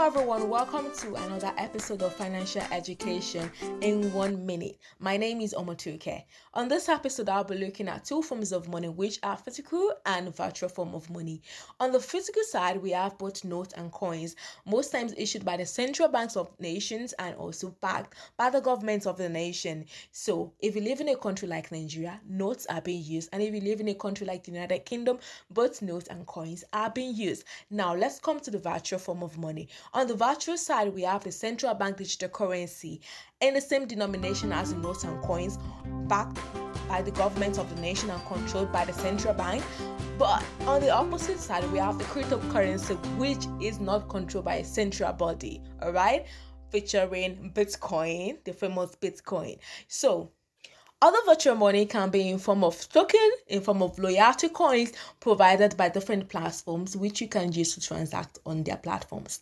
Hello, everyone. Welcome to another episode of Financial Education in One Minute. My name is Omotuke. On this episode, I'll be looking at two forms of money, which are physical and virtual form of money. On the physical side, we have both notes and coins, most times issued by the central banks of nations and also backed by the governments of the nation. So, if you live in a country like Nigeria, notes are being used, and if you live in a country like the United Kingdom, both notes and coins are being used. Now, let's come to the virtual form of money. On the virtual side, we have the central bank digital currency in the same denomination as the notes and coins, backed by the government of the nation and controlled by the central bank. But on the opposite side, we have the cryptocurrency, which is not controlled by a central body, all right? Featuring Bitcoin, the famous Bitcoin. So, other virtual money can be in form of token, in form of loyalty coins provided by different platforms which you can use to transact on their platforms.